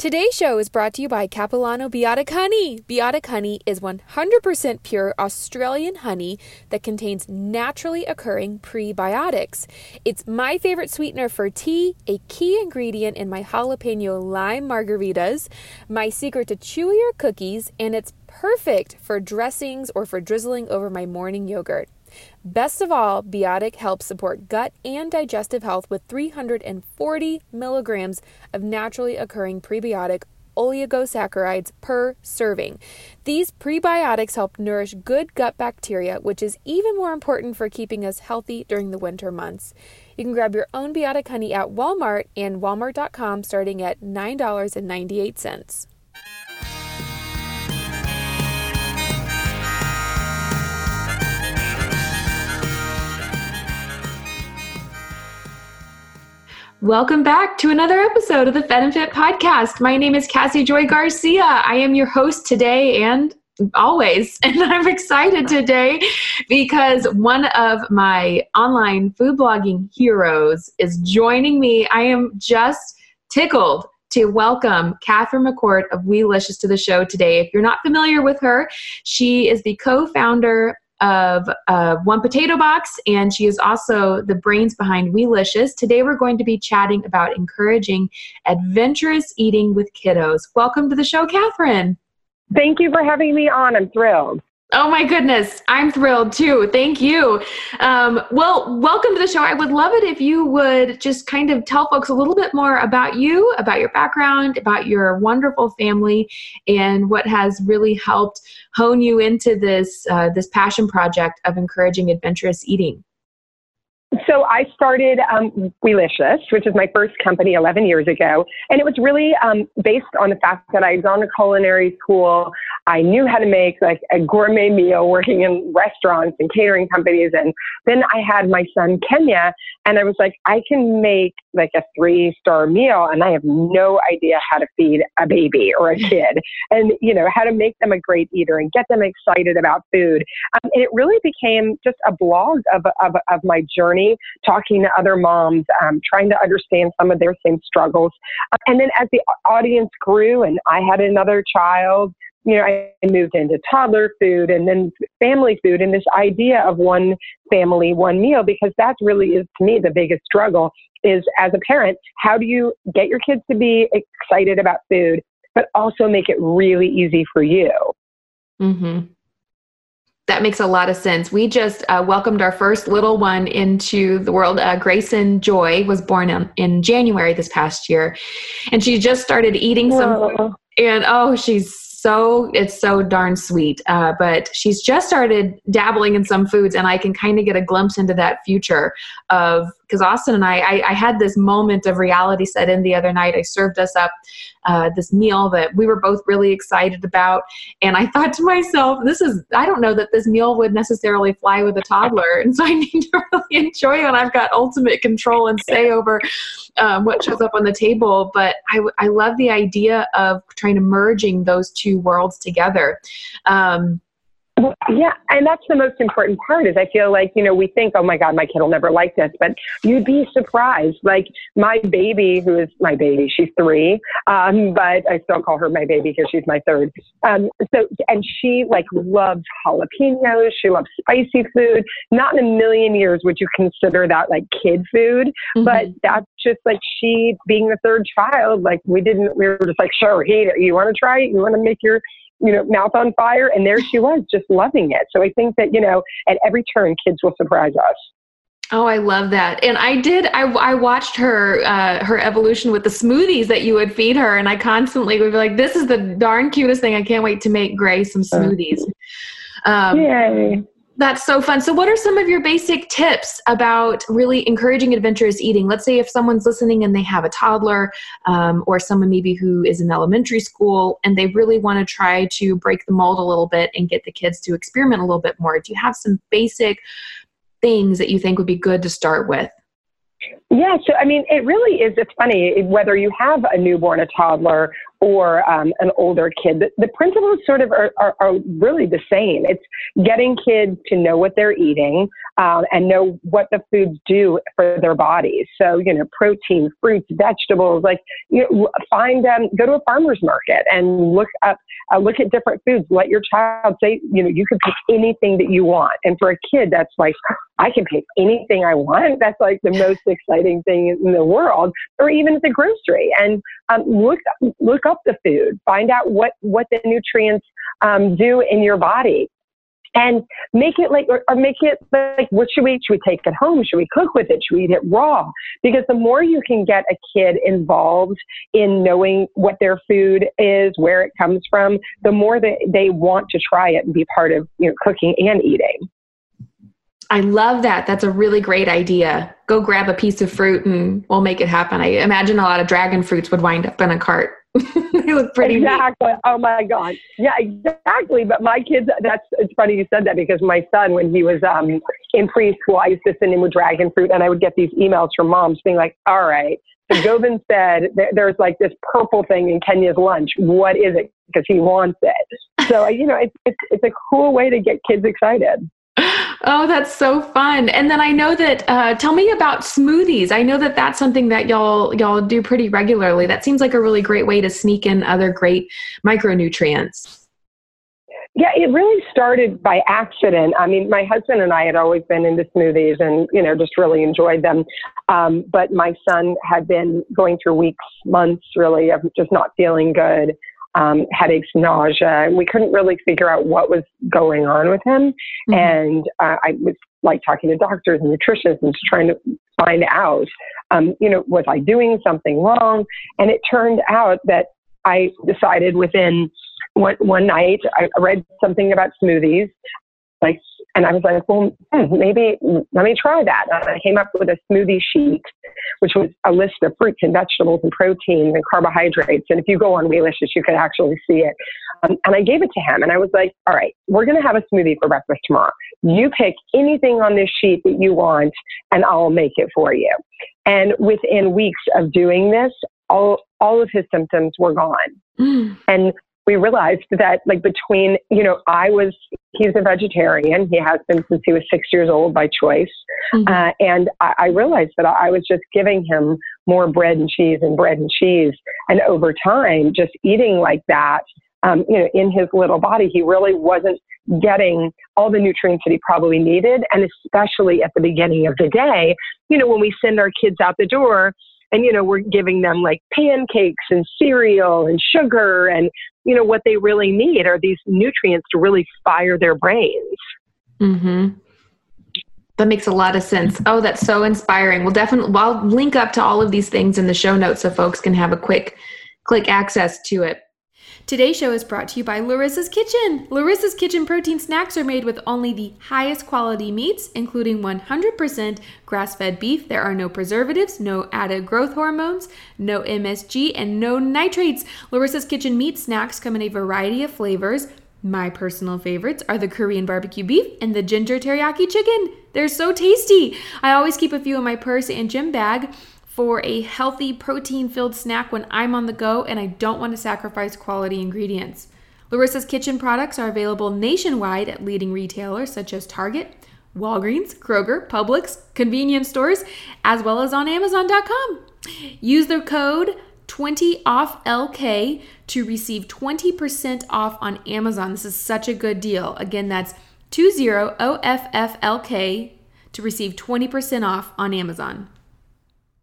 Today's show is brought to you by Capilano Biotic Honey. Biotic Honey is 100% pure Australian honey that contains naturally occurring prebiotics. It's my favorite sweetener for tea, a key ingredient in my jalapeno lime margaritas, my secret to chewier cookies, and it's perfect for dressings or for drizzling over my morning yogurt. Best of all, Biotic helps support gut and digestive health with 340 milligrams of naturally occurring prebiotic oligosaccharides per serving. These prebiotics help nourish good gut bacteria, which is even more important for keeping us healthy during the winter months. You can grab your own Biotic honey at Walmart and walmart.com starting at $9.98. Welcome back to another episode of the Fed and Fit podcast. My name is Cassie Joy Garcia. I am your host today and always. And I'm excited today because one of my online food blogging heroes is joining me. I am just tickled to welcome Catherine McCord of Weelicious to the show today. If you're not familiar with her, she is the co founder of uh, One Potato Box, and she is also the brains behind Weelicious. Today, we're going to be chatting about encouraging adventurous eating with kiddos. Welcome to the show, Catherine. Thank you for having me on. I'm thrilled. Oh my goodness, I'm thrilled too. Thank you. Um, well, welcome to the show. I would love it if you would just kind of tell folks a little bit more about you, about your background, about your wonderful family, and what has really helped hone you into this uh, this passion project of encouraging adventurous eating. So I started um, which is my first company 11 years ago, and it was really um, based on the fact that I had gone to culinary school. I knew how to make like a gourmet meal working in restaurants and catering companies, and then I had my son Kenya, and I was like, I can make like a three star meal, and I have no idea how to feed a baby or a kid, and you know how to make them a great eater and get them excited about food. Um, and it really became just a blog of of, of my journey talking to other moms, um, trying to understand some of their same struggles. Uh, and then as the audience grew and I had another child, you know, I moved into toddler food and then family food and this idea of one family, one meal, because that really is to me the biggest struggle is as a parent, how do you get your kids to be excited about food, but also make it really easy for you? Mm-hmm. That makes a lot of sense. We just uh, welcomed our first little one into the world. Uh, Grayson Joy was born in, in, January this past year, and she just started eating some. And oh, she's so it's so darn sweet. Uh, but she's just started dabbling in some foods, and I can kind of get a glimpse into that future of because Austin and I, I, I, had this moment of reality set in the other night. I served us up uh, this meal that we were both really excited about, and I thought to myself, this is I don't know that this meal would necessarily fly with a toddler, and so I need to really enjoy it. I've got ultimate control and say over um, what shows up on the table. But I, I love the idea of trying to merging those two worlds together. Um, yeah, and that's the most important part is I feel like, you know, we think, oh my God, my kid will never like this, but you'd be surprised. Like my baby, who is my baby, she's three, um, but I still call her my baby because she's my third. Um, so, and she like loves jalapenos. She loves spicy food. Not in a million years would you consider that like kid food, mm-hmm. but that's just like she being the third child, like we didn't, we were just like, sure, hey, you want to try it? You want to make your you know, mouth on fire. And there she was, just loving it. So I think that, you know, at every turn, kids will surprise us. Oh, I love that. And I did, I, I watched her, uh, her evolution with the smoothies that you would feed her. And I constantly would be like, this is the darn cutest thing. I can't wait to make Gray some smoothies. Um, Yay. That's so fun. So, what are some of your basic tips about really encouraging adventurous eating? Let's say if someone's listening and they have a toddler um, or someone maybe who is in elementary school and they really want to try to break the mold a little bit and get the kids to experiment a little bit more. Do you have some basic things that you think would be good to start with? Yeah, so I mean, it really is. It's funny whether you have a newborn, a toddler, or um, an older kid. The, the principles sort of are, are, are, really the same. It's getting kids to know what they're eating um, and know what the foods do for their bodies. So, you know, protein, fruits, vegetables, like you know, find them, go to a farmer's market and look up, uh, look at different foods. Let your child say, you know, you can pick anything that you want. And for a kid, that's like, I can pick anything I want. That's like the most exciting thing in the world, or even at the grocery. And um, look look up the food, find out what what the nutrients um, do in your body, and make it like or, make it like what should we eat? Should we take it home? Should we cook with it? Should we eat it raw? Because the more you can get a kid involved in knowing what their food is, where it comes from, the more that they want to try it and be part of you know cooking and eating. I love that. That's a really great idea. Go grab a piece of fruit and we'll make it happen. I imagine a lot of dragon fruits would wind up in a cart. they look pretty exactly. Neat. Oh my god. Yeah, exactly. But my kids. That's it's funny you said that because my son, when he was um, in preschool, I used to send him with dragon fruit, and I would get these emails from moms being like, "All right, so Govind said there's like this purple thing in Kenya's lunch. What is it? Because he wants it. So you know, it's, it's it's a cool way to get kids excited. Oh, that's so fun! And then I know that. Uh, tell me about smoothies. I know that that's something that y'all y'all do pretty regularly. That seems like a really great way to sneak in other great micronutrients. Yeah, it really started by accident. I mean, my husband and I had always been into smoothies and, you know, just really enjoyed them. Um, but my son had been going through weeks, months really of just not feeling good um, headaches, nausea, and we couldn't really figure out what was going on with him. Mm-hmm. And uh, I was like talking to doctors and nutritionists and just trying to find out, um, you know, was I doing something wrong? And it turned out that I decided within one, one night, I read something about smoothies like and I was like, well, hmm, maybe let me try that. And I came up with a smoothie sheet, which was a list of fruits and vegetables and proteins and carbohydrates. And if you go on Weelicious, you could actually see it. Um, and I gave it to him, and I was like, all right, we're going to have a smoothie for breakfast tomorrow. You pick anything on this sheet that you want, and I'll make it for you. And within weeks of doing this, all all of his symptoms were gone. Mm. And we realized that like between you know i was he's a vegetarian. He has been since he was six years old by choice. Mm-hmm. uh, and I, I realized that i was just giving him more bread and cheese and bread and cheese. And over time just eating like that um, you know in his little body he really wasn't getting all the nutrients that he probably needed. And especially at the beginning of the day you know when we send our kids out the door and you know we're giving them like pancakes and cereal and sugar and you know what they really need are these nutrients to really fire their brains. Mm-hmm. That makes a lot of sense. Oh that's so inspiring. We'll definitely i'll link up to all of these things in the show notes so folks can have a quick click access to it Today's show is brought to you by Lorissa's Kitchen. Lorissa's Kitchen protein snacks are made with only the highest quality meats, including 100% grass fed beef. There are no preservatives, no added growth hormones, no MSG, and no nitrates. Lorissa's Kitchen meat snacks come in a variety of flavors. My personal favorites are the Korean barbecue beef and the ginger teriyaki chicken. They're so tasty. I always keep a few in my purse and gym bag for a healthy, protein filled snack when I'm on the go and I don't want to sacrifice quality ingredients. Lorissa's Kitchen products are available nationwide at leading retailers such as Target, Walgreens, Kroger, Publix, convenience stores, as well as on Amazon.com. Use the code 20OFFLK to receive 20% off on Amazon. This is such a good deal. Again, that's 20OFFLK to receive 20% off on Amazon.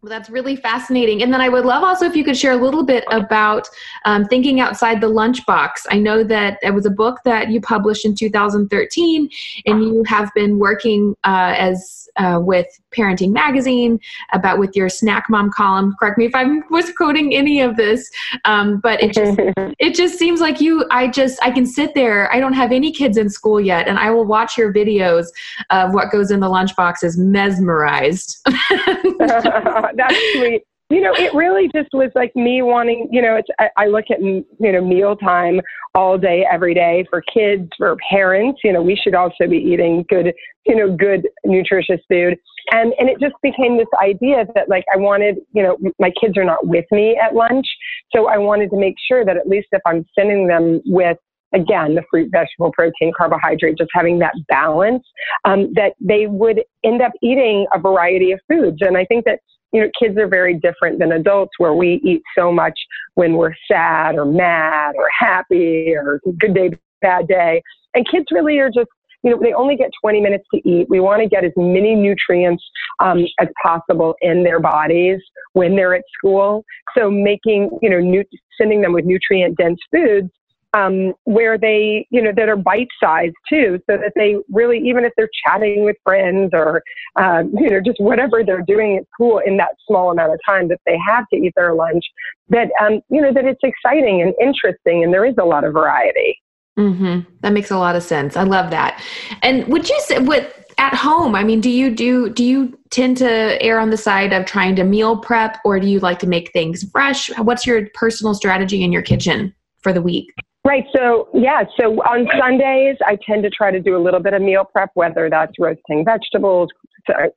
Well, that's really fascinating. And then I would love also if you could share a little bit about um, thinking outside the lunchbox. I know that it was a book that you published in 2013, and you have been working uh, as uh, with Parenting Magazine about with your Snack Mom column. Correct me if I was quoting any of this, um, but it just it just seems like you. I just I can sit there. I don't have any kids in school yet, and I will watch your videos of what goes in the lunchbox. Is mesmerized. That's sweet. you know, it really just was like me wanting, you know, it's, I, I look at, you know, mealtime all day, every day for kids, for parents, you know, we should also be eating good, you know, good, nutritious food. And, and it just became this idea that like I wanted, you know, my kids are not with me at lunch. So I wanted to make sure that at least if I'm sending them with again, the fruit, vegetable, protein, carbohydrate, just having that balance, um, that they would end up eating a variety of foods. And I think that you know, kids are very different than adults where we eat so much when we're sad or mad or happy or good day, bad day. And kids really are just, you know, they only get 20 minutes to eat. We want to get as many nutrients um, as possible in their bodies when they're at school. So making, you know, nu- sending them with nutrient dense foods um, where they, you know, that are bite sized too, so that they really, even if they're chatting with friends or, um, you know, just whatever they're doing at school in that small amount of time that they have to eat their lunch, that, um, you know, that it's exciting and interesting and there is a lot of variety. Mm-hmm. That makes a lot of sense. I love that. And would you say, with at home, I mean, do you do do you tend to err on the side of trying to meal prep, or do you like to make things fresh? What's your personal strategy in your kitchen for the week? Right. So, yeah. So on Sundays, I tend to try to do a little bit of meal prep, whether that's roasting vegetables,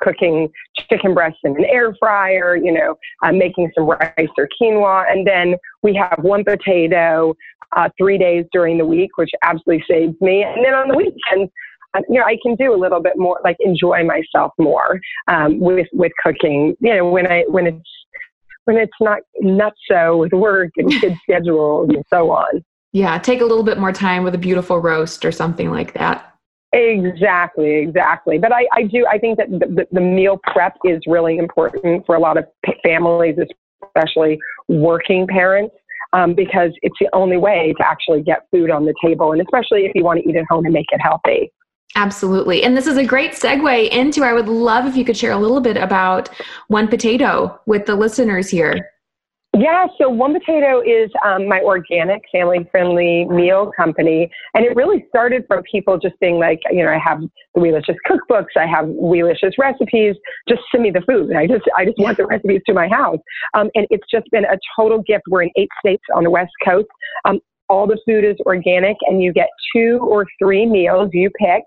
cooking chicken breasts in an air fryer, you know, uh, making some rice or quinoa. And then we have one potato uh, three days during the week, which absolutely saves me. And then on the weekends, uh, you know, I can do a little bit more, like enjoy myself more um, with with cooking. You know, when I when it's when it's not nuts so with work and kids' schedules and so on. Yeah, take a little bit more time with a beautiful roast or something like that. Exactly, exactly. But I, I do, I think that the, the meal prep is really important for a lot of families, especially working parents. Um, because it's the only way to actually get food on the table, and especially if you want to eat at home and make it healthy. Absolutely. And this is a great segue into I would love if you could share a little bit about One Potato with the listeners here. Yeah, so One Potato is um, my organic, family friendly meal company. And it really started from people just being like, you know, I have the Weelicious cookbooks, I have Weelicious recipes, just send me the food. I just, I just want the recipes to my house. Um, and it's just been a total gift. We're in eight states on the West Coast. Um, all the food is organic, and you get two or three meals you pick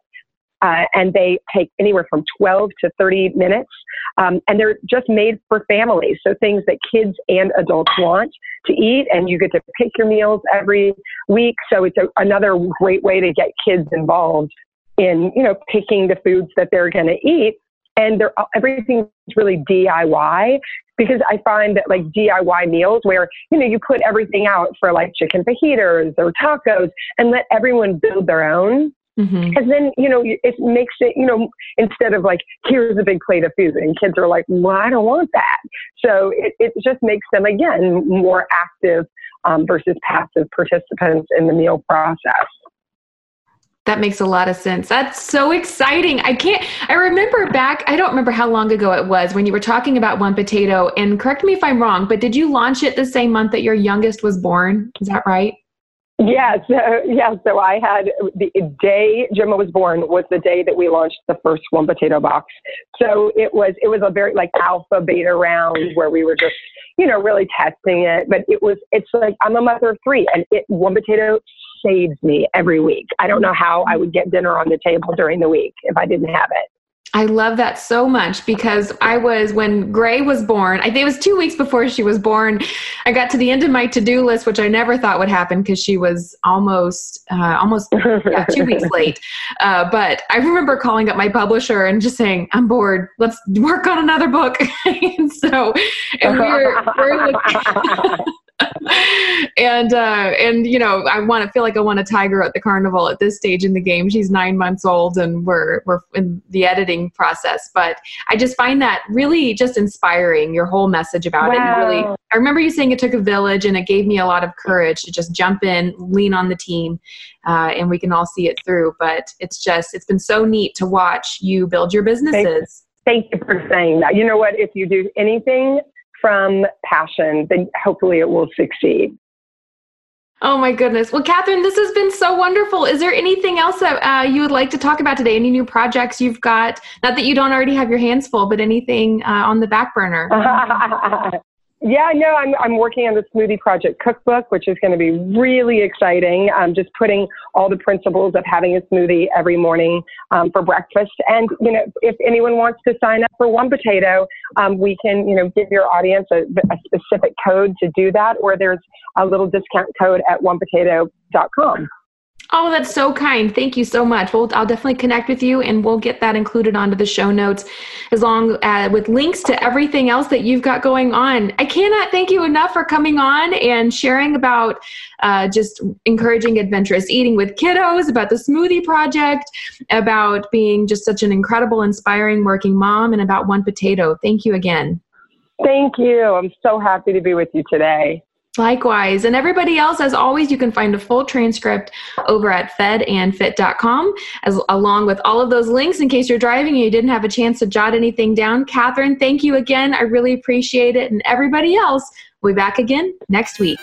uh, and they take anywhere from 12 to 30 minutes. Um, and they're just made for families. So things that kids and adults want to eat, and you get to pick your meals every week. So it's a, another great way to get kids involved in, you know, picking the foods that they're going to eat. And they're, everything's really DIY because I find that like DIY meals where, you know, you put everything out for like chicken fajitas or tacos and let everyone build their own Mm-hmm. And then, you know, it makes it, you know, instead of like, here's a big plate of food, and kids are like, well, I don't want that. So it, it just makes them, again, more active um, versus passive participants in the meal process. That makes a lot of sense. That's so exciting. I can't, I remember back, I don't remember how long ago it was when you were talking about One Potato, and correct me if I'm wrong, but did you launch it the same month that your youngest was born? Is that right? Yeah, so yeah, so I had the day Gemma was born was the day that we launched the first one potato box. So it was it was a very like alpha beta round where we were just you know really testing it. But it was it's like I'm a mother of three, and it one potato saves me every week. I don't know how I would get dinner on the table during the week if I didn't have it. I love that so much because I was when Gray was born. I think it was two weeks before she was born. I got to the end of my to-do list, which I never thought would happen because she was almost uh, almost yeah, two weeks late. Uh, but I remember calling up my publisher and just saying, "I'm bored. Let's work on another book." and so, and we're, we're looking, and uh, and you know, I want to feel like I want a tiger at the carnival at this stage in the game. She's nine months old, and we're we're in the editing process. But I just find that really just inspiring. Your whole message about wow. it. Really, I remember you saying it took a village, and it gave me a lot of courage to just jump in, lean on the team, uh, and we can all see it through. But it's just it's been so neat to watch you build your businesses. Thank you for saying that. You know what? If you do anything from passion, then hopefully it will succeed. Oh my goodness. Well, Catherine, this has been so wonderful. Is there anything else that uh, you would like to talk about today? Any new projects you've got? Not that you don't already have your hands full, but anything uh, on the back burner? Yeah, no, I'm, I'm working on the Smoothie Project cookbook, which is going to be really exciting. I'm just putting all the principles of having a smoothie every morning um, for breakfast. And, you know, if anyone wants to sign up for One Potato, um, we can, you know, give your audience a, a specific code to do that, or there's a little discount code at onepotato.com. Oh, that's so kind. Thank you so much. Well, I'll definitely connect with you and we'll get that included onto the show notes as long uh, with links to everything else that you've got going on. I cannot thank you enough for coming on and sharing about uh, just encouraging adventurous eating with kiddos, about the smoothie project, about being just such an incredible, inspiring working mom, and about One Potato. Thank you again. Thank you. I'm so happy to be with you today. Likewise. And everybody else, as always, you can find a full transcript over at fedandfit.com, as along with all of those links in case you're driving and you didn't have a chance to jot anything down. Catherine, thank you again. I really appreciate it. And everybody else, we'll be back again next week.